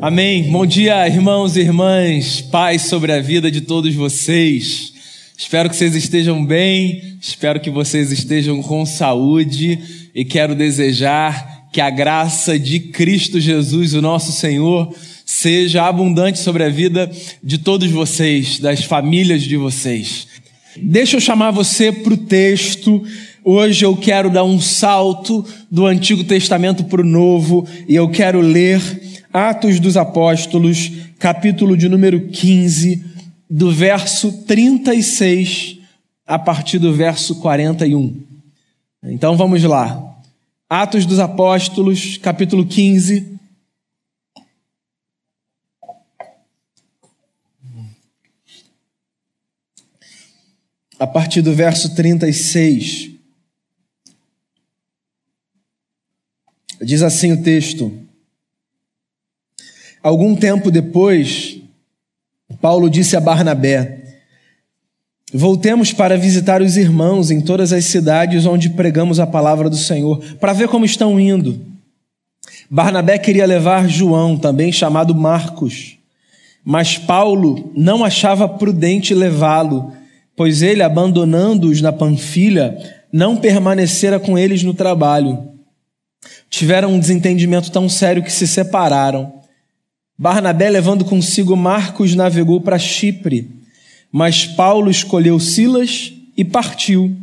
Amém. Bom dia, irmãos e irmãs. Paz sobre a vida de todos vocês. Espero que vocês estejam bem, espero que vocês estejam com saúde e quero desejar que a graça de Cristo Jesus, o nosso Senhor, seja abundante sobre a vida de todos vocês, das famílias de vocês. Deixa eu chamar você para o texto. Hoje eu quero dar um salto do Antigo Testamento para o Novo e eu quero ler Atos dos Apóstolos, capítulo de número 15, do verso 36 a partir do verso 41. Então vamos lá. Atos dos Apóstolos, capítulo 15, a partir do verso 36. Diz assim o texto: Algum tempo depois, Paulo disse a Barnabé: Voltemos para visitar os irmãos em todas as cidades onde pregamos a palavra do Senhor, para ver como estão indo. Barnabé queria levar João, também chamado Marcos, mas Paulo não achava prudente levá-lo pois ele, abandonando-os na Panfilha, não permanecera com eles no trabalho. Tiveram um desentendimento tão sério que se separaram. Barnabé, levando consigo Marcos, navegou para Chipre, mas Paulo escolheu Silas e partiu,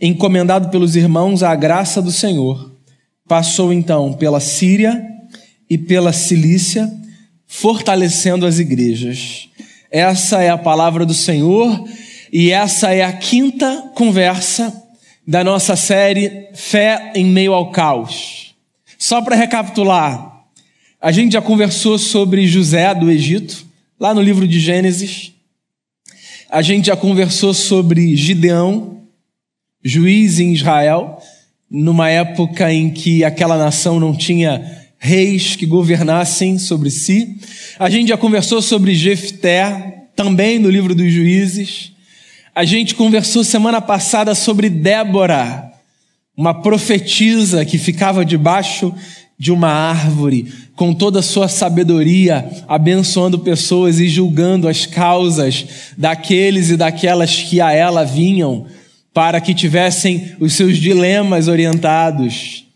encomendado pelos irmãos à graça do Senhor. Passou então pela Síria e pela Cilícia, fortalecendo as igrejas. Essa é a palavra do Senhor e essa é a quinta conversa da nossa série Fé em Meio ao Caos. Só para recapitular, a gente já conversou sobre José do Egito, lá no livro de Gênesis. A gente já conversou sobre Gideão, juiz em Israel, numa época em que aquela nação não tinha reis que governassem sobre si. A gente já conversou sobre Jefté, também no livro dos Juízes. A gente conversou semana passada sobre Débora, uma profetisa que ficava debaixo de uma árvore, com toda a sua sabedoria, abençoando pessoas e julgando as causas daqueles e daquelas que a ela vinham, para que tivessem os seus dilemas orientados.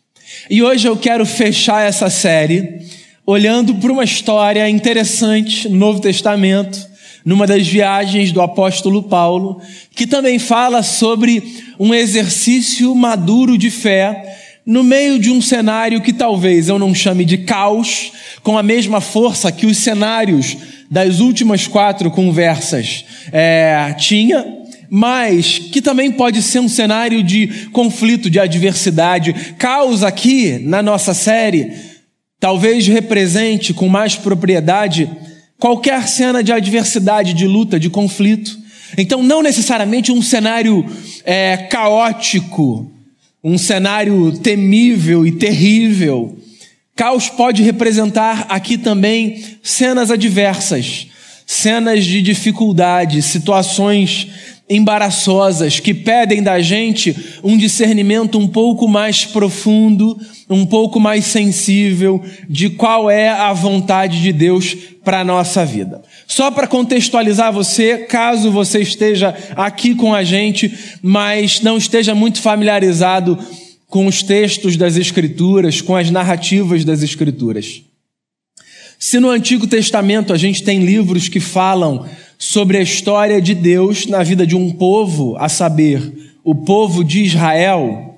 E hoje eu quero fechar essa série olhando para uma história interessante no Novo Testamento numa das viagens do apóstolo Paulo, que também fala sobre um exercício maduro de fé no meio de um cenário que talvez eu não chame de caos, com a mesma força que os cenários das últimas quatro conversas é, tinha, mas que também pode ser um cenário de conflito, de adversidade. Caos aqui na nossa série talvez represente com mais propriedade qualquer cena de adversidade, de luta, de conflito. Então, não necessariamente um cenário é, caótico, um cenário temível e terrível. Caos pode representar aqui também cenas adversas, cenas de dificuldade, situações embaraçosas que pedem da gente um discernimento um pouco mais profundo, um pouco mais sensível de qual é a vontade de Deus para a nossa vida. Só para contextualizar você, caso você esteja aqui com a gente, mas não esteja muito familiarizado com os textos das Escrituras, com as narrativas das Escrituras. Se no Antigo Testamento a gente tem livros que falam sobre a história de Deus na vida de um povo, a saber, o povo de Israel,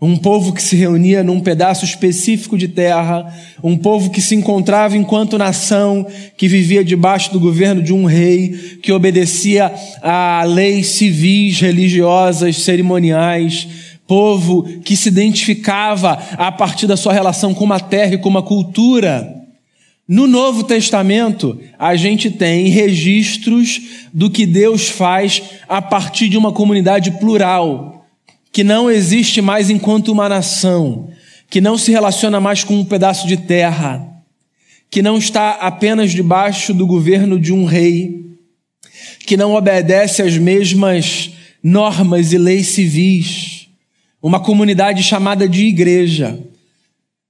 um povo que se reunia num pedaço específico de terra, um povo que se encontrava enquanto nação, que vivia debaixo do governo de um rei, que obedecia a leis civis, religiosas, cerimoniais, povo que se identificava a partir da sua relação com uma terra e com uma cultura. No Novo Testamento, a gente tem registros do que Deus faz a partir de uma comunidade plural, que não existe mais enquanto uma nação, que não se relaciona mais com um pedaço de terra, que não está apenas debaixo do governo de um rei, que não obedece às mesmas normas e leis civis, uma comunidade chamada de igreja.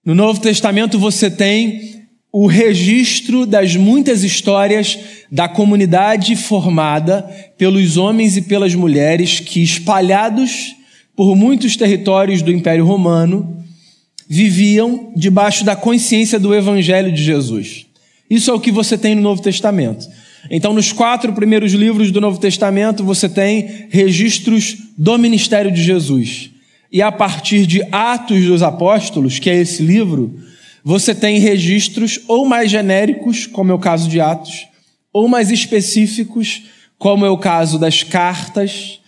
No Novo Testamento você tem o registro das muitas histórias da comunidade formada pelos homens e pelas mulheres que, espalhados por muitos territórios do Império Romano, viviam debaixo da consciência do Evangelho de Jesus. Isso é o que você tem no Novo Testamento. Então, nos quatro primeiros livros do Novo Testamento, você tem registros do ministério de Jesus. E a partir de Atos dos Apóstolos, que é esse livro, você tem registros ou mais genéricos, como é o caso de Atos, ou mais específicos, como é o caso das cartas,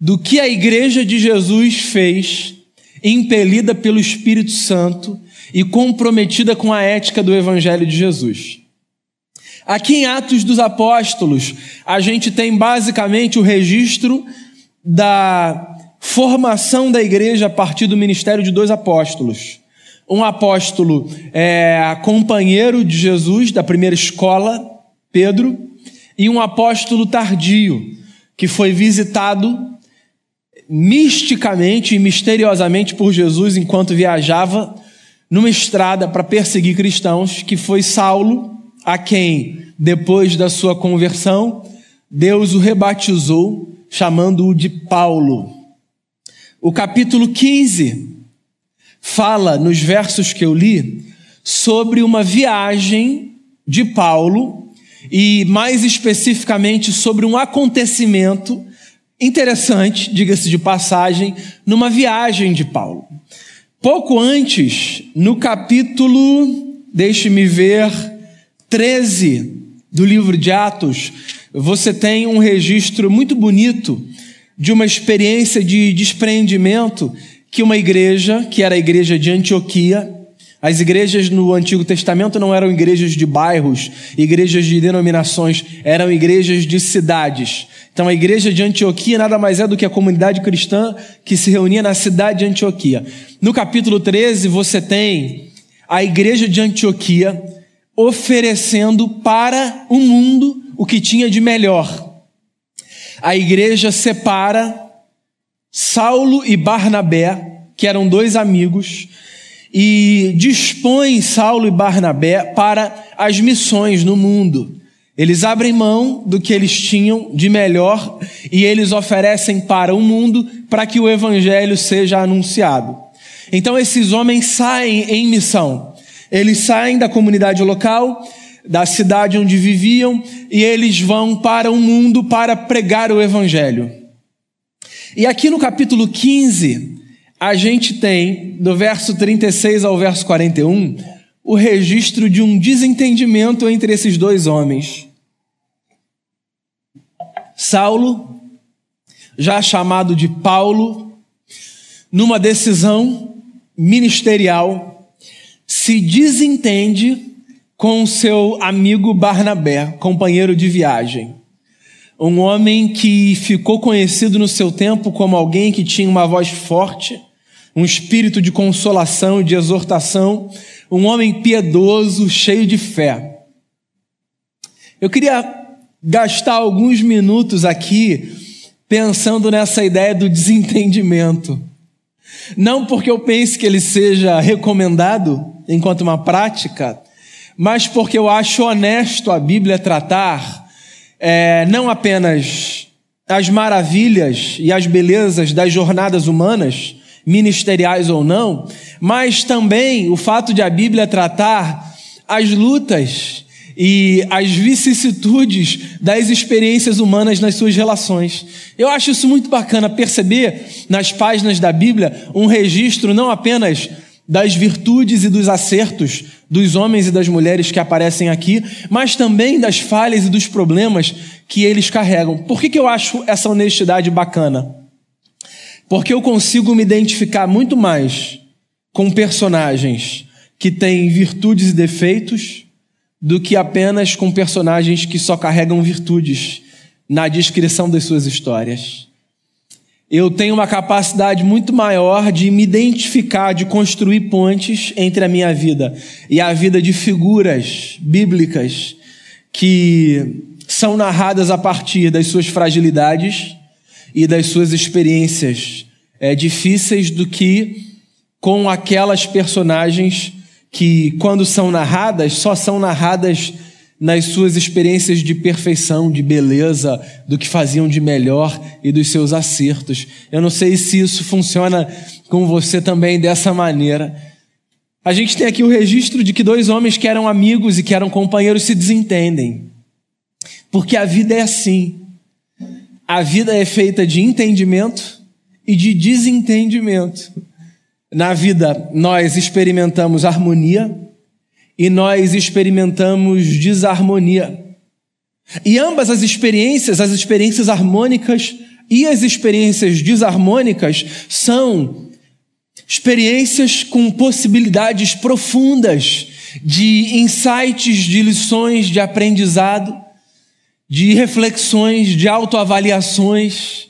do que a igreja de Jesus fez, impelida pelo Espírito Santo e comprometida com a ética do Evangelho de Jesus. Aqui em Atos dos Apóstolos, a gente tem basicamente o registro da formação da igreja a partir do ministério de dois apóstolos. Um apóstolo é, companheiro de Jesus da primeira escola, Pedro, e um apóstolo tardio, que foi visitado misticamente e misteriosamente por Jesus enquanto viajava numa estrada para perseguir cristãos, que foi Saulo, a quem, depois da sua conversão, Deus o rebatizou, chamando-o de Paulo. O capítulo 15 fala, nos versos que eu li, sobre uma viagem de Paulo e, mais especificamente, sobre um acontecimento interessante, diga-se de passagem, numa viagem de Paulo. Pouco antes, no capítulo, deixe-me ver, 13 do livro de Atos, você tem um registro muito bonito de uma experiência de desprendimento que uma igreja, que era a igreja de Antioquia, as igrejas no Antigo Testamento não eram igrejas de bairros, igrejas de denominações, eram igrejas de cidades. Então a igreja de Antioquia nada mais é do que a comunidade cristã que se reunia na cidade de Antioquia. No capítulo 13 você tem a igreja de Antioquia oferecendo para o mundo o que tinha de melhor. A igreja separa Saulo e Barnabé, que eram dois amigos, e dispõe Saulo e Barnabé para as missões no mundo. Eles abrem mão do que eles tinham de melhor e eles oferecem para o mundo para que o evangelho seja anunciado. Então esses homens saem em missão. Eles saem da comunidade local, da cidade onde viviam, e eles vão para o mundo para pregar o Evangelho. E aqui no capítulo 15, a gente tem, do verso 36 ao verso 41, o registro de um desentendimento entre esses dois homens. Saulo, já chamado de Paulo, numa decisão ministerial, se desentende com seu amigo Barnabé, companheiro de viagem. Um homem que ficou conhecido no seu tempo como alguém que tinha uma voz forte, um espírito de consolação e de exortação, um homem piedoso, cheio de fé. Eu queria gastar alguns minutos aqui pensando nessa ideia do desentendimento. Não porque eu pense que ele seja recomendado, enquanto uma prática, mas porque eu acho honesto a Bíblia tratar é, não apenas as maravilhas e as belezas das jornadas humanas, ministeriais ou não, mas também o fato de a Bíblia tratar as lutas e as vicissitudes das experiências humanas nas suas relações. Eu acho isso muito bacana perceber nas páginas da Bíblia um registro não apenas das virtudes e dos acertos dos homens e das mulheres que aparecem aqui, mas também das falhas e dos problemas que eles carregam. Por que, que eu acho essa honestidade bacana? Porque eu consigo me identificar muito mais com personagens que têm virtudes e defeitos do que apenas com personagens que só carregam virtudes na descrição das suas histórias. Eu tenho uma capacidade muito maior de me identificar, de construir pontes entre a minha vida e a vida de figuras bíblicas que são narradas a partir das suas fragilidades e das suas experiências é, difíceis do que com aquelas personagens que, quando são narradas, só são narradas nas suas experiências de perfeição, de beleza, do que faziam de melhor e dos seus acertos. Eu não sei se isso funciona com você também dessa maneira. A gente tem aqui o registro de que dois homens que eram amigos e que eram companheiros se desentendem. Porque a vida é assim. A vida é feita de entendimento e de desentendimento. Na vida, nós experimentamos harmonia e nós experimentamos desarmonia. E ambas as experiências, as experiências harmônicas e as experiências desarmônicas, são experiências com possibilidades profundas de insights, de lições, de aprendizado, de reflexões, de autoavaliações.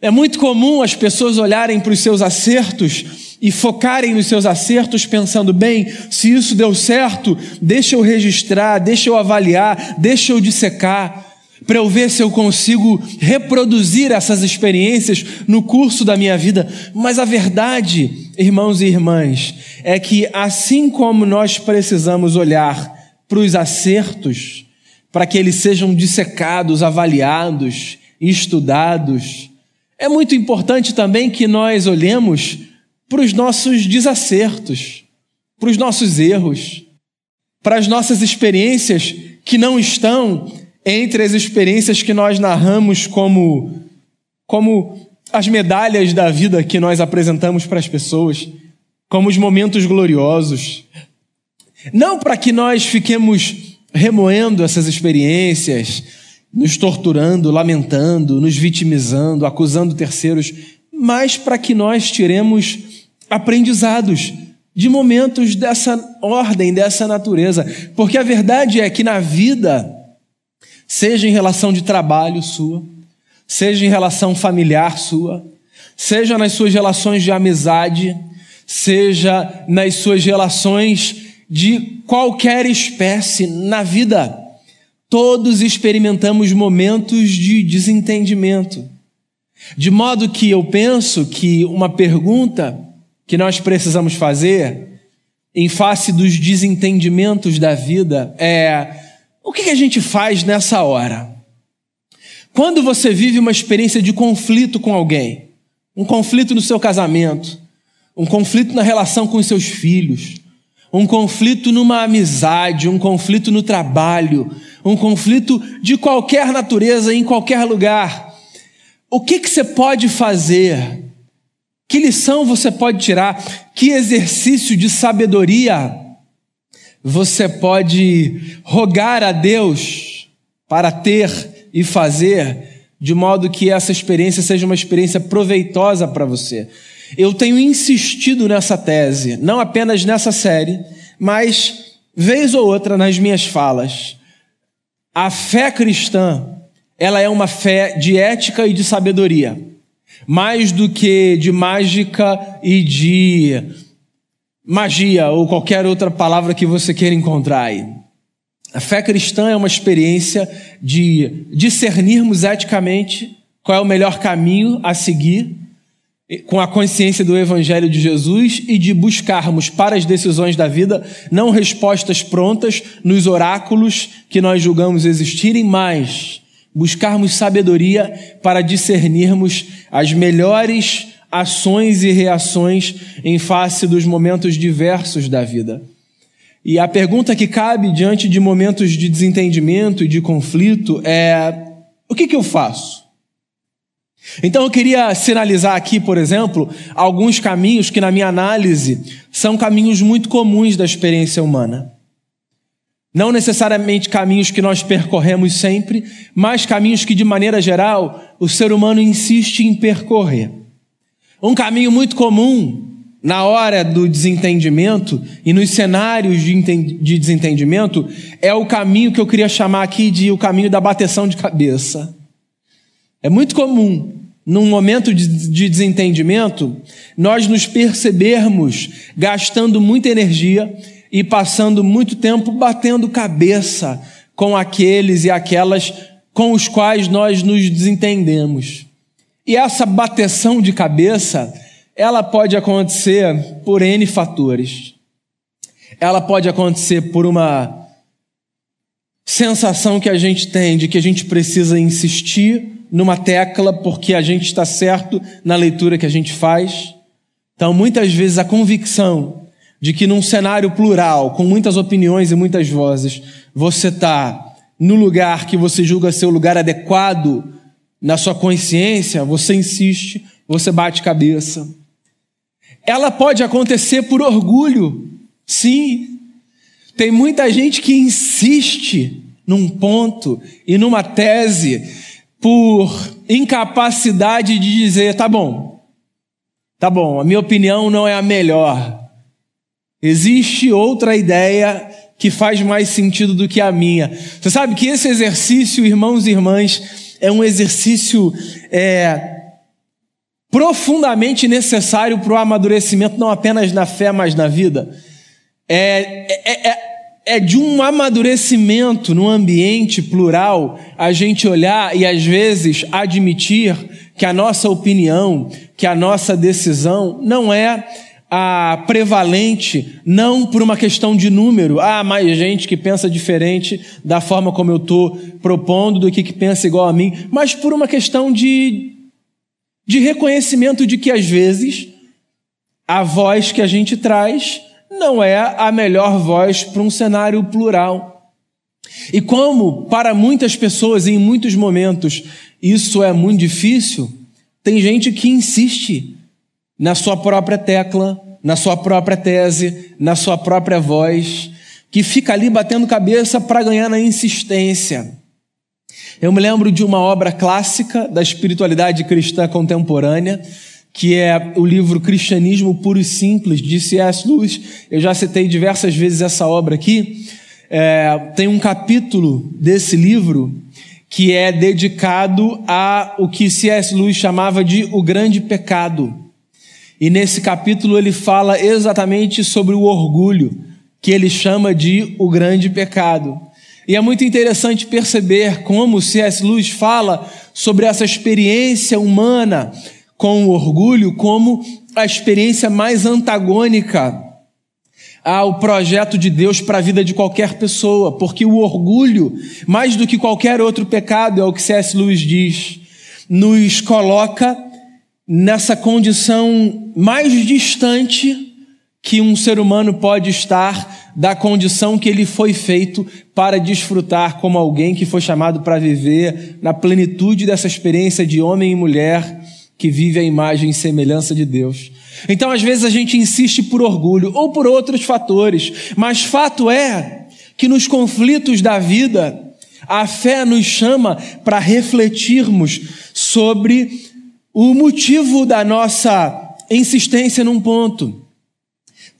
É muito comum as pessoas olharem para os seus acertos e focarem nos seus acertos, pensando: bem, se isso deu certo, deixa eu registrar, deixa eu avaliar, deixa eu dissecar, para eu ver se eu consigo reproduzir essas experiências no curso da minha vida. Mas a verdade, irmãos e irmãs, é que assim como nós precisamos olhar para os acertos, para que eles sejam dissecados, avaliados, estudados, é muito importante também que nós olhemos para os nossos desacertos, para os nossos erros, para as nossas experiências que não estão entre as experiências que nós narramos como como as medalhas da vida que nós apresentamos para as pessoas, como os momentos gloriosos. Não para que nós fiquemos remoendo essas experiências, nos torturando, lamentando, nos vitimizando, acusando terceiros, mas para que nós tiremos aprendizados de momentos dessa ordem, dessa natureza. Porque a verdade é que na vida, seja em relação de trabalho sua, seja em relação familiar sua, seja nas suas relações de amizade, seja nas suas relações de qualquer espécie na vida, Todos experimentamos momentos de desentendimento. De modo que eu penso que uma pergunta que nós precisamos fazer em face dos desentendimentos da vida é: o que a gente faz nessa hora? Quando você vive uma experiência de conflito com alguém, um conflito no seu casamento, um conflito na relação com os seus filhos, um conflito numa amizade, um conflito no trabalho, um conflito de qualquer natureza, em qualquer lugar. O que, que você pode fazer? Que lição você pode tirar? Que exercício de sabedoria você pode rogar a Deus para ter e fazer, de modo que essa experiência seja uma experiência proveitosa para você? Eu tenho insistido nessa tese, não apenas nessa série, mas vez ou outra nas minhas falas. A fé cristã, ela é uma fé de ética e de sabedoria, mais do que de mágica e de magia ou qualquer outra palavra que você queira encontrar aí. A fé cristã é uma experiência de discernirmos eticamente qual é o melhor caminho a seguir com a consciência do Evangelho de Jesus e de buscarmos para as decisões da vida não respostas prontas nos oráculos que nós julgamos existirem, mas buscarmos sabedoria para discernirmos as melhores ações e reações em face dos momentos diversos da vida. E a pergunta que cabe diante de momentos de desentendimento e de conflito é: o que, que eu faço? Então eu queria sinalizar aqui, por exemplo, alguns caminhos que, na minha análise, são caminhos muito comuns da experiência humana. Não necessariamente caminhos que nós percorremos sempre, mas caminhos que, de maneira geral, o ser humano insiste em percorrer. Um caminho muito comum na hora do desentendimento e nos cenários de desentendimento é o caminho que eu queria chamar aqui de o caminho da bateção de cabeça. É muito comum, num momento de, de desentendimento, nós nos percebermos gastando muita energia e passando muito tempo batendo cabeça com aqueles e aquelas com os quais nós nos desentendemos. E essa bateção de cabeça, ela pode acontecer por N fatores. ela pode acontecer por uma sensação que a gente tem de que a gente precisa insistir numa tecla porque a gente está certo na leitura que a gente faz. Então, muitas vezes, a convicção de que num cenário plural, com muitas opiniões e muitas vozes, você está no lugar que você julga ser o lugar adequado na sua consciência, você insiste, você bate cabeça. Ela pode acontecer por orgulho, sim. Tem muita gente que insiste num ponto e numa tese por incapacidade de dizer, tá bom, tá bom, a minha opinião não é a melhor. Existe outra ideia que faz mais sentido do que a minha. Você sabe que esse exercício, irmãos e irmãs, é um exercício é, profundamente necessário para o amadurecimento, não apenas na fé, mas na vida. É, é, é, é de um amadurecimento no ambiente plural a gente olhar e às vezes admitir que a nossa opinião, que a nossa decisão não é a prevalente, não por uma questão de número, ah, mais gente que pensa diferente da forma como eu estou propondo do que, que pensa igual a mim, mas por uma questão de, de reconhecimento de que às vezes a voz que a gente traz não é a melhor voz para um cenário plural. E como para muitas pessoas, em muitos momentos, isso é muito difícil, tem gente que insiste na sua própria tecla, na sua própria tese, na sua própria voz, que fica ali batendo cabeça para ganhar na insistência. Eu me lembro de uma obra clássica da espiritualidade cristã contemporânea, que é o livro Cristianismo Puro e Simples, de C.S. Lewis. Eu já citei diversas vezes essa obra aqui. É, tem um capítulo desse livro que é dedicado a o que C.S. Lewis chamava de o grande pecado. E nesse capítulo ele fala exatamente sobre o orgulho, que ele chama de o grande pecado. E é muito interessante perceber como C.S. Lewis fala sobre essa experiência humana com o orgulho como a experiência mais antagônica ao projeto de Deus para a vida de qualquer pessoa, porque o orgulho, mais do que qualquer outro pecado, é o que C.S. Lewis diz, nos coloca nessa condição mais distante que um ser humano pode estar da condição que ele foi feito para desfrutar como alguém que foi chamado para viver na plenitude dessa experiência de homem e mulher que vive a imagem e semelhança de Deus. Então, às vezes, a gente insiste por orgulho ou por outros fatores, mas fato é que nos conflitos da vida, a fé nos chama para refletirmos sobre o motivo da nossa insistência num ponto.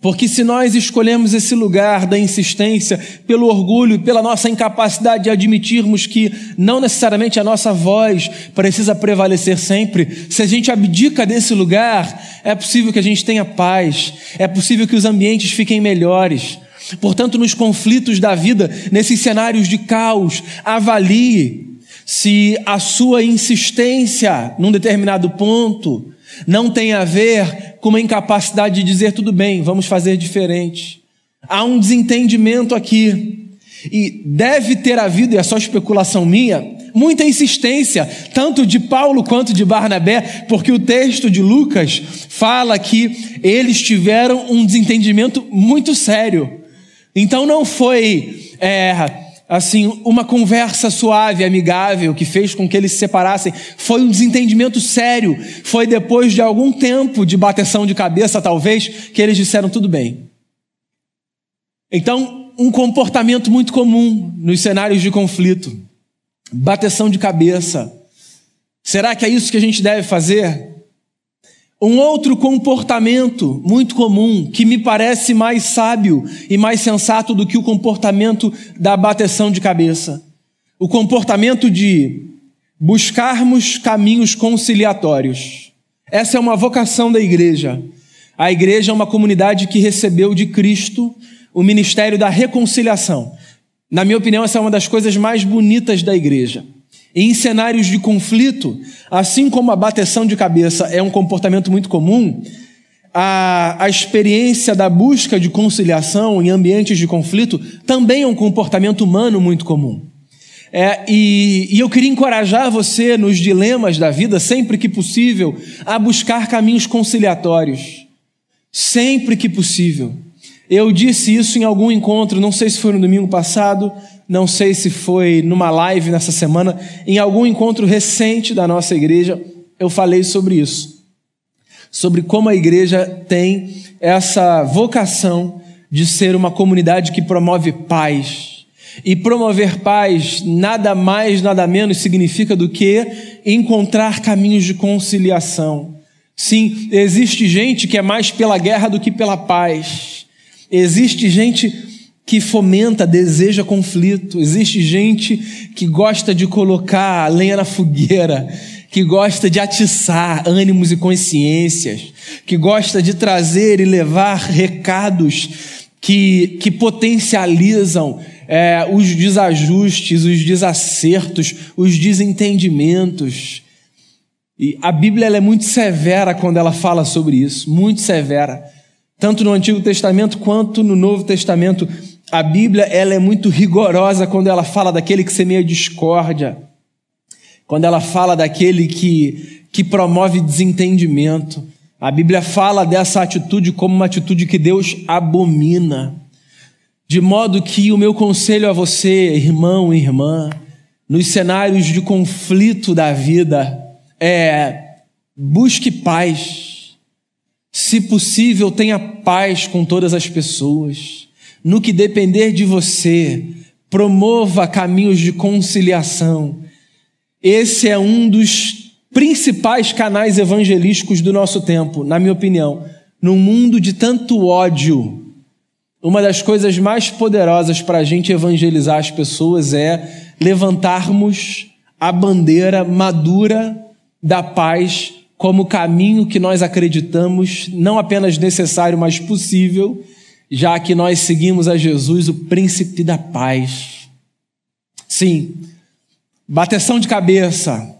Porque se nós escolhemos esse lugar da insistência pelo orgulho, pela nossa incapacidade de admitirmos que não necessariamente a nossa voz precisa prevalecer sempre, se a gente abdica desse lugar, é possível que a gente tenha paz, é possível que os ambientes fiquem melhores. Portanto, nos conflitos da vida, nesses cenários de caos, avalie se a sua insistência num determinado ponto não tem a ver com uma incapacidade de dizer tudo bem, vamos fazer diferente. Há um desentendimento aqui. E deve ter havido, e é só especulação minha, muita insistência, tanto de Paulo quanto de Barnabé, porque o texto de Lucas fala que eles tiveram um desentendimento muito sério. Então não foi é, assim, uma conversa suave, amigável, que fez com que eles se separassem, foi um desentendimento sério. Foi depois de algum tempo de bateção de cabeça, talvez, que eles disseram tudo bem. Então, um comportamento muito comum nos cenários de conflito, bateção de cabeça. Será que é isso que a gente deve fazer? Um outro comportamento muito comum, que me parece mais sábio e mais sensato do que o comportamento da bateção de cabeça. O comportamento de buscarmos caminhos conciliatórios. Essa é uma vocação da igreja. A igreja é uma comunidade que recebeu de Cristo o ministério da reconciliação. Na minha opinião, essa é uma das coisas mais bonitas da igreja. Em cenários de conflito, assim como a bateção de cabeça é um comportamento muito comum, a, a experiência da busca de conciliação em ambientes de conflito também é um comportamento humano muito comum. É, e, e eu queria encorajar você nos dilemas da vida, sempre que possível, a buscar caminhos conciliatórios. Sempre que possível. Eu disse isso em algum encontro, não sei se foi no domingo passado, não sei se foi numa live nessa semana, em algum encontro recente da nossa igreja, eu falei sobre isso. Sobre como a igreja tem essa vocação de ser uma comunidade que promove paz. E promover paz nada mais, nada menos significa do que encontrar caminhos de conciliação. Sim, existe gente que é mais pela guerra do que pela paz. Existe gente que fomenta, deseja conflito. Existe gente que gosta de colocar lenha na fogueira, que gosta de atiçar ânimos e consciências, que gosta de trazer e levar recados que, que potencializam é, os desajustes, os desacertos, os desentendimentos. E a Bíblia é muito severa quando ela fala sobre isso, muito severa. Tanto no Antigo Testamento quanto no Novo Testamento a Bíblia ela é muito rigorosa quando ela fala daquele que semeia discórdia, quando ela fala daquele que, que promove desentendimento. A Bíblia fala dessa atitude como uma atitude que Deus abomina. De modo que o meu conselho a você, irmão e irmã, nos cenários de conflito da vida, é busque paz. Se possível, tenha paz com todas as pessoas no que depender de você, promova caminhos de conciliação. Esse é um dos principais canais evangelísticos do nosso tempo, na minha opinião. Num mundo de tanto ódio, uma das coisas mais poderosas para a gente evangelizar as pessoas é levantarmos a bandeira madura da paz como caminho que nós acreditamos não apenas necessário, mas possível já que nós seguimos a Jesus, o príncipe da paz. Sim, bateção de cabeça,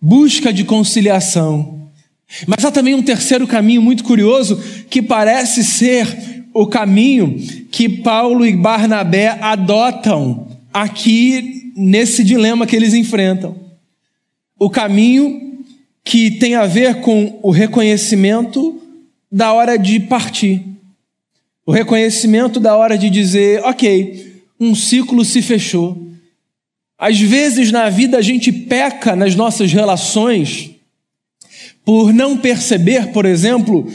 busca de conciliação. Mas há também um terceiro caminho muito curioso que parece ser o caminho que Paulo e Barnabé adotam aqui nesse dilema que eles enfrentam. O caminho que tem a ver com o reconhecimento da hora de partir. O reconhecimento da hora de dizer, ok, um ciclo se fechou. Às vezes na vida a gente peca nas nossas relações por não perceber, por exemplo,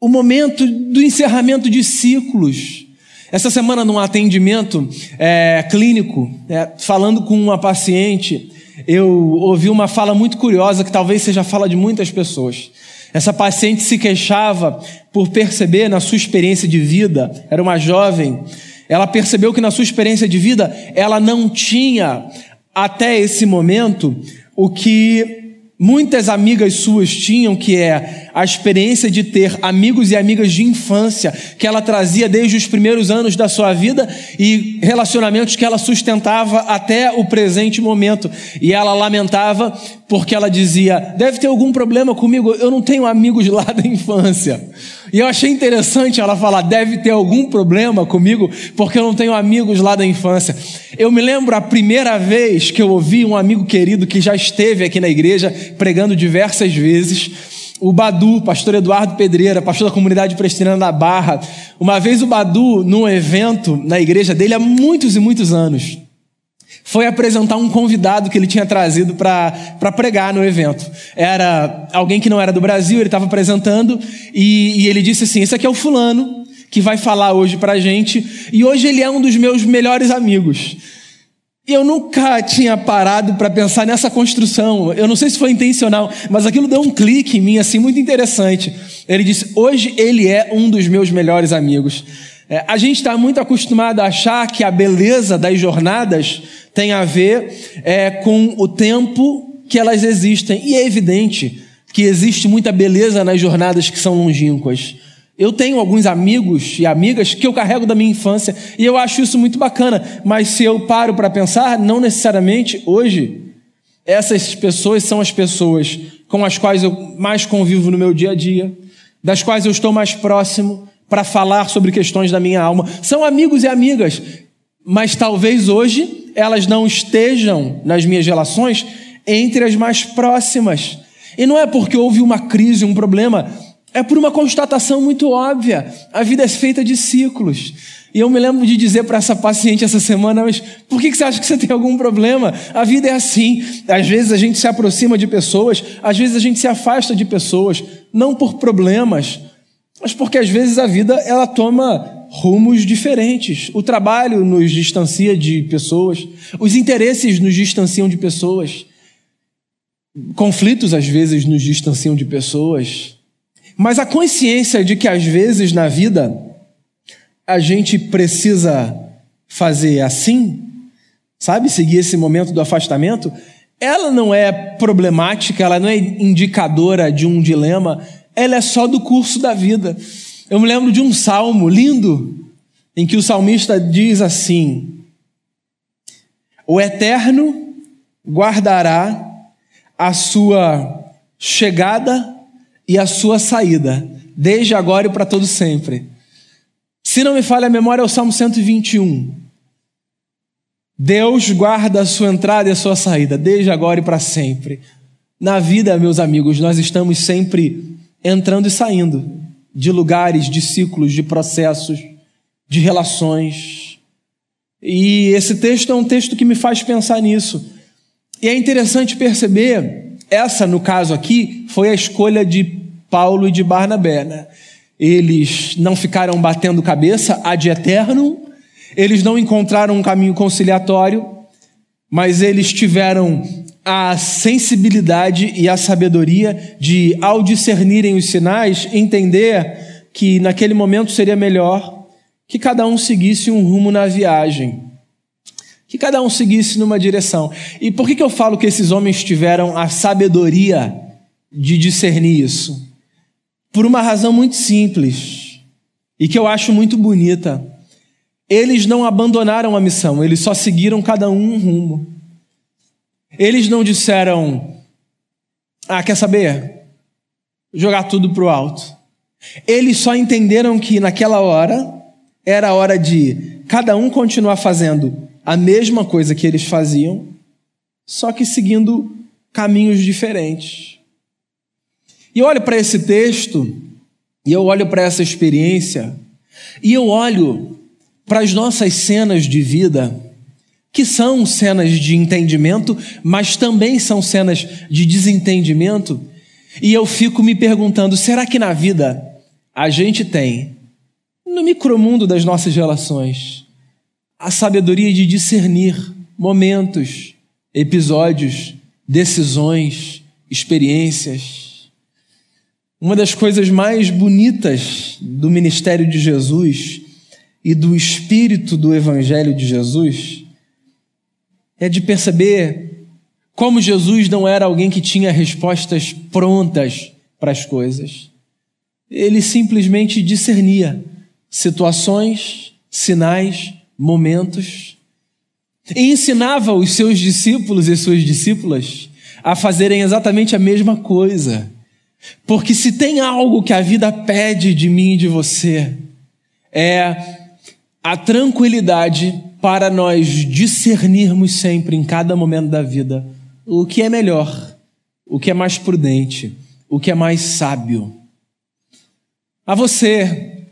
o momento do encerramento de ciclos. Essa semana, num atendimento é, clínico, é, falando com uma paciente, eu ouvi uma fala muito curiosa que talvez seja a fala de muitas pessoas. Essa paciente se queixava por perceber na sua experiência de vida, era uma jovem, ela percebeu que na sua experiência de vida ela não tinha até esse momento o que muitas amigas suas tinham, que é a experiência de ter amigos e amigas de infância que ela trazia desde os primeiros anos da sua vida e relacionamentos que ela sustentava até o presente momento. E ela lamentava porque ela dizia: deve ter algum problema comigo, eu não tenho amigos lá da infância. E eu achei interessante ela falar: deve ter algum problema comigo porque eu não tenho amigos lá da infância. Eu me lembro a primeira vez que eu ouvi um amigo querido que já esteve aqui na igreja pregando diversas vezes. O Badu, pastor Eduardo Pedreira, pastor da comunidade presbiteriana da Barra. Uma vez o Badu, num evento na igreja dele há muitos e muitos anos, foi apresentar um convidado que ele tinha trazido para pregar no evento. Era alguém que não era do Brasil, ele estava apresentando e, e, ele disse assim: Esse aqui é o Fulano que vai falar hoje para a gente e hoje ele é um dos meus melhores amigos. E eu nunca tinha parado para pensar nessa construção. Eu não sei se foi intencional, mas aquilo deu um clique em mim assim muito interessante. Ele disse: Hoje ele é um dos meus melhores amigos. É, a gente está muito acostumado a achar que a beleza das jornadas tem a ver é, com o tempo que elas existem. E é evidente que existe muita beleza nas jornadas que são longínquas. Eu tenho alguns amigos e amigas que eu carrego da minha infância e eu acho isso muito bacana, mas se eu paro para pensar, não necessariamente hoje essas pessoas são as pessoas com as quais eu mais convivo no meu dia a dia, das quais eu estou mais próximo para falar sobre questões da minha alma. São amigos e amigas, mas talvez hoje elas não estejam nas minhas relações entre as mais próximas. E não é porque houve uma crise, um problema, é por uma constatação muito óbvia. A vida é feita de ciclos. E eu me lembro de dizer para essa paciente essa semana, mas por que você acha que você tem algum problema? A vida é assim. Às vezes a gente se aproxima de pessoas, às vezes a gente se afasta de pessoas, não por problemas, mas porque às vezes a vida ela toma rumos diferentes. O trabalho nos distancia de pessoas, os interesses nos distanciam de pessoas, conflitos às vezes nos distanciam de pessoas. Mas a consciência de que às vezes na vida a gente precisa fazer assim, sabe, seguir esse momento do afastamento, ela não é problemática, ela não é indicadora de um dilema, ela é só do curso da vida. Eu me lembro de um salmo lindo em que o salmista diz assim: O Eterno guardará a sua chegada e a sua saída, desde agora e para todo sempre. Se não me falha a memória, é o Salmo 121. Deus guarda a sua entrada e a sua saída, desde agora e para sempre. Na vida, meus amigos, nós estamos sempre entrando e saindo de lugares, de ciclos, de processos, de relações. E esse texto é um texto que me faz pensar nisso. E é interessante perceber, essa no caso aqui, foi a escolha de Paulo e de Barnabé. Né? Eles não ficaram batendo cabeça ad eterno, eles não encontraram um caminho conciliatório, mas eles tiveram a sensibilidade e a sabedoria de, ao discernirem os sinais, entender que naquele momento seria melhor que cada um seguisse um rumo na viagem, que cada um seguisse numa direção. E por que, que eu falo que esses homens tiveram a sabedoria de discernir isso? por uma razão muito simples e que eu acho muito bonita. Eles não abandonaram a missão, eles só seguiram cada um um rumo. Eles não disseram, ah, quer saber? Jogar tudo para o alto. Eles só entenderam que naquela hora era a hora de cada um continuar fazendo a mesma coisa que eles faziam, só que seguindo caminhos diferentes. E eu olho para esse texto, e eu olho para essa experiência, e eu olho para as nossas cenas de vida, que são cenas de entendimento, mas também são cenas de desentendimento, e eu fico me perguntando: será que na vida a gente tem, no micromundo das nossas relações, a sabedoria de discernir momentos, episódios, decisões, experiências? Uma das coisas mais bonitas do ministério de Jesus e do espírito do evangelho de Jesus é de perceber como Jesus não era alguém que tinha respostas prontas para as coisas. Ele simplesmente discernia situações, sinais, momentos e ensinava os seus discípulos e suas discípulas a fazerem exatamente a mesma coisa. Porque se tem algo que a vida pede de mim e de você, é a tranquilidade para nós discernirmos sempre, em cada momento da vida, o que é melhor, o que é mais prudente, o que é mais sábio. A você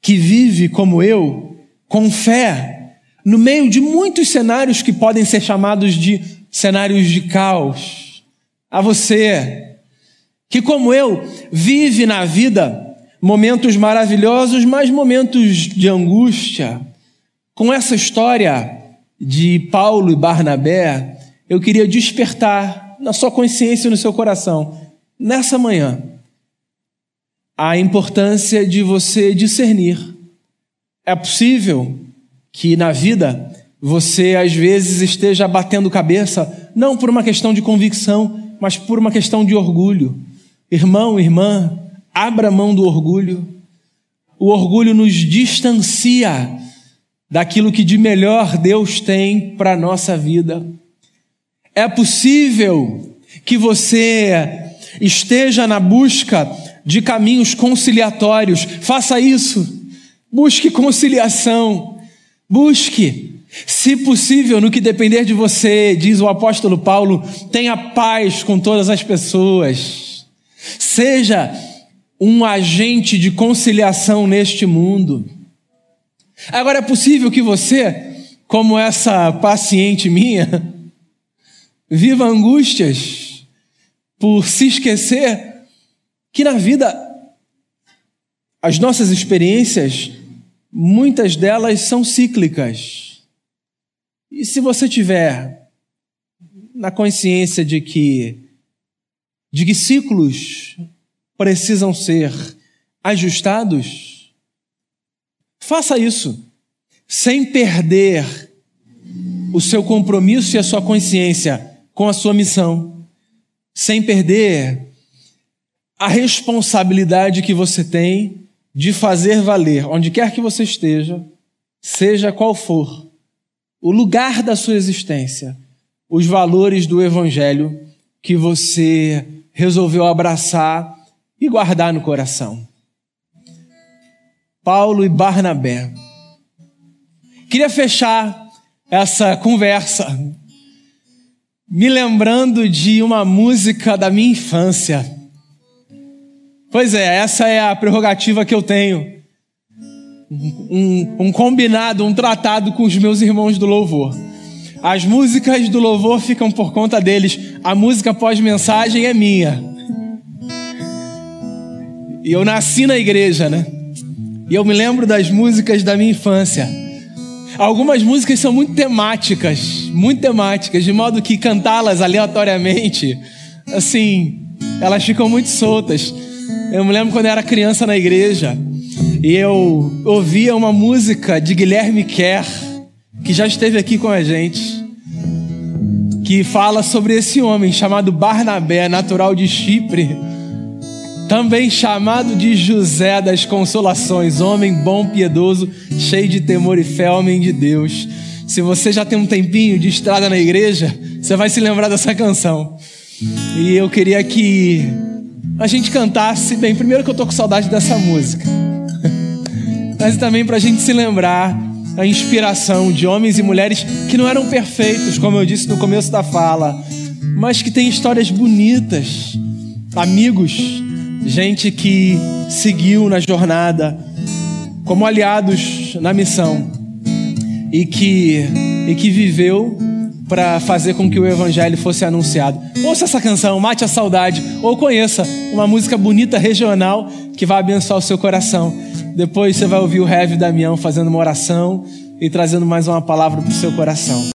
que vive como eu, com fé, no meio de muitos cenários que podem ser chamados de cenários de caos. A você que, como eu, vive na vida momentos maravilhosos, mas momentos de angústia. Com essa história de Paulo e Barnabé, eu queria despertar na sua consciência e no seu coração, nessa manhã, a importância de você discernir. É possível que na vida você às vezes esteja batendo cabeça, não por uma questão de convicção, mas por uma questão de orgulho. Irmão, irmã, abra mão do orgulho. O orgulho nos distancia daquilo que de melhor Deus tem para a nossa vida. É possível que você esteja na busca de caminhos conciliatórios. Faça isso. Busque conciliação. Busque. Se possível, no que depender de você, diz o apóstolo Paulo, tenha paz com todas as pessoas. Seja um agente de conciliação neste mundo. Agora é possível que você, como essa paciente minha, viva angústias por se esquecer que na vida as nossas experiências, muitas delas são cíclicas. E se você tiver na consciência de que de que ciclos precisam ser ajustados, faça isso sem perder o seu compromisso e a sua consciência com a sua missão, sem perder a responsabilidade que você tem de fazer valer, onde quer que você esteja, seja qual for o lugar da sua existência, os valores do Evangelho que você resolveu abraçar e guardar no coração. Paulo e Barnabé. Queria fechar essa conversa me lembrando de uma música da minha infância. Pois é, essa é a prerrogativa que eu tenho. Um, um, combinado, um tratado com os meus irmãos do louvor. As músicas do louvor ficam por conta deles, a música pós-mensagem é minha. E eu nasci na igreja, né? E eu me lembro das músicas da minha infância. Algumas músicas são muito temáticas, muito temáticas, de modo que cantá-las aleatoriamente, assim, elas ficam muito soltas. Eu me lembro quando eu era criança na igreja e eu ouvia uma música de Guilherme Kerr, que já esteve aqui com a gente, que fala sobre esse homem chamado Barnabé, natural de Chipre também chamado de José das Consolações, homem bom, piedoso, cheio de temor e fé, homem de Deus. Se você já tem um tempinho de estrada na igreja, você vai se lembrar dessa canção. E eu queria que a gente cantasse, bem, primeiro que eu tô com saudade dessa música, mas também para a gente se lembrar a inspiração de homens e mulheres que não eram perfeitos, como eu disse no começo da fala, mas que têm histórias bonitas, amigos gente que seguiu na jornada como aliados na missão e que, e que viveu para fazer com que o evangelho fosse anunciado. Ouça essa canção, mate a saudade, ou conheça uma música bonita regional que vai abençoar o seu coração. Depois você vai ouvir o Heavy Damião fazendo uma oração e trazendo mais uma palavra para o seu coração.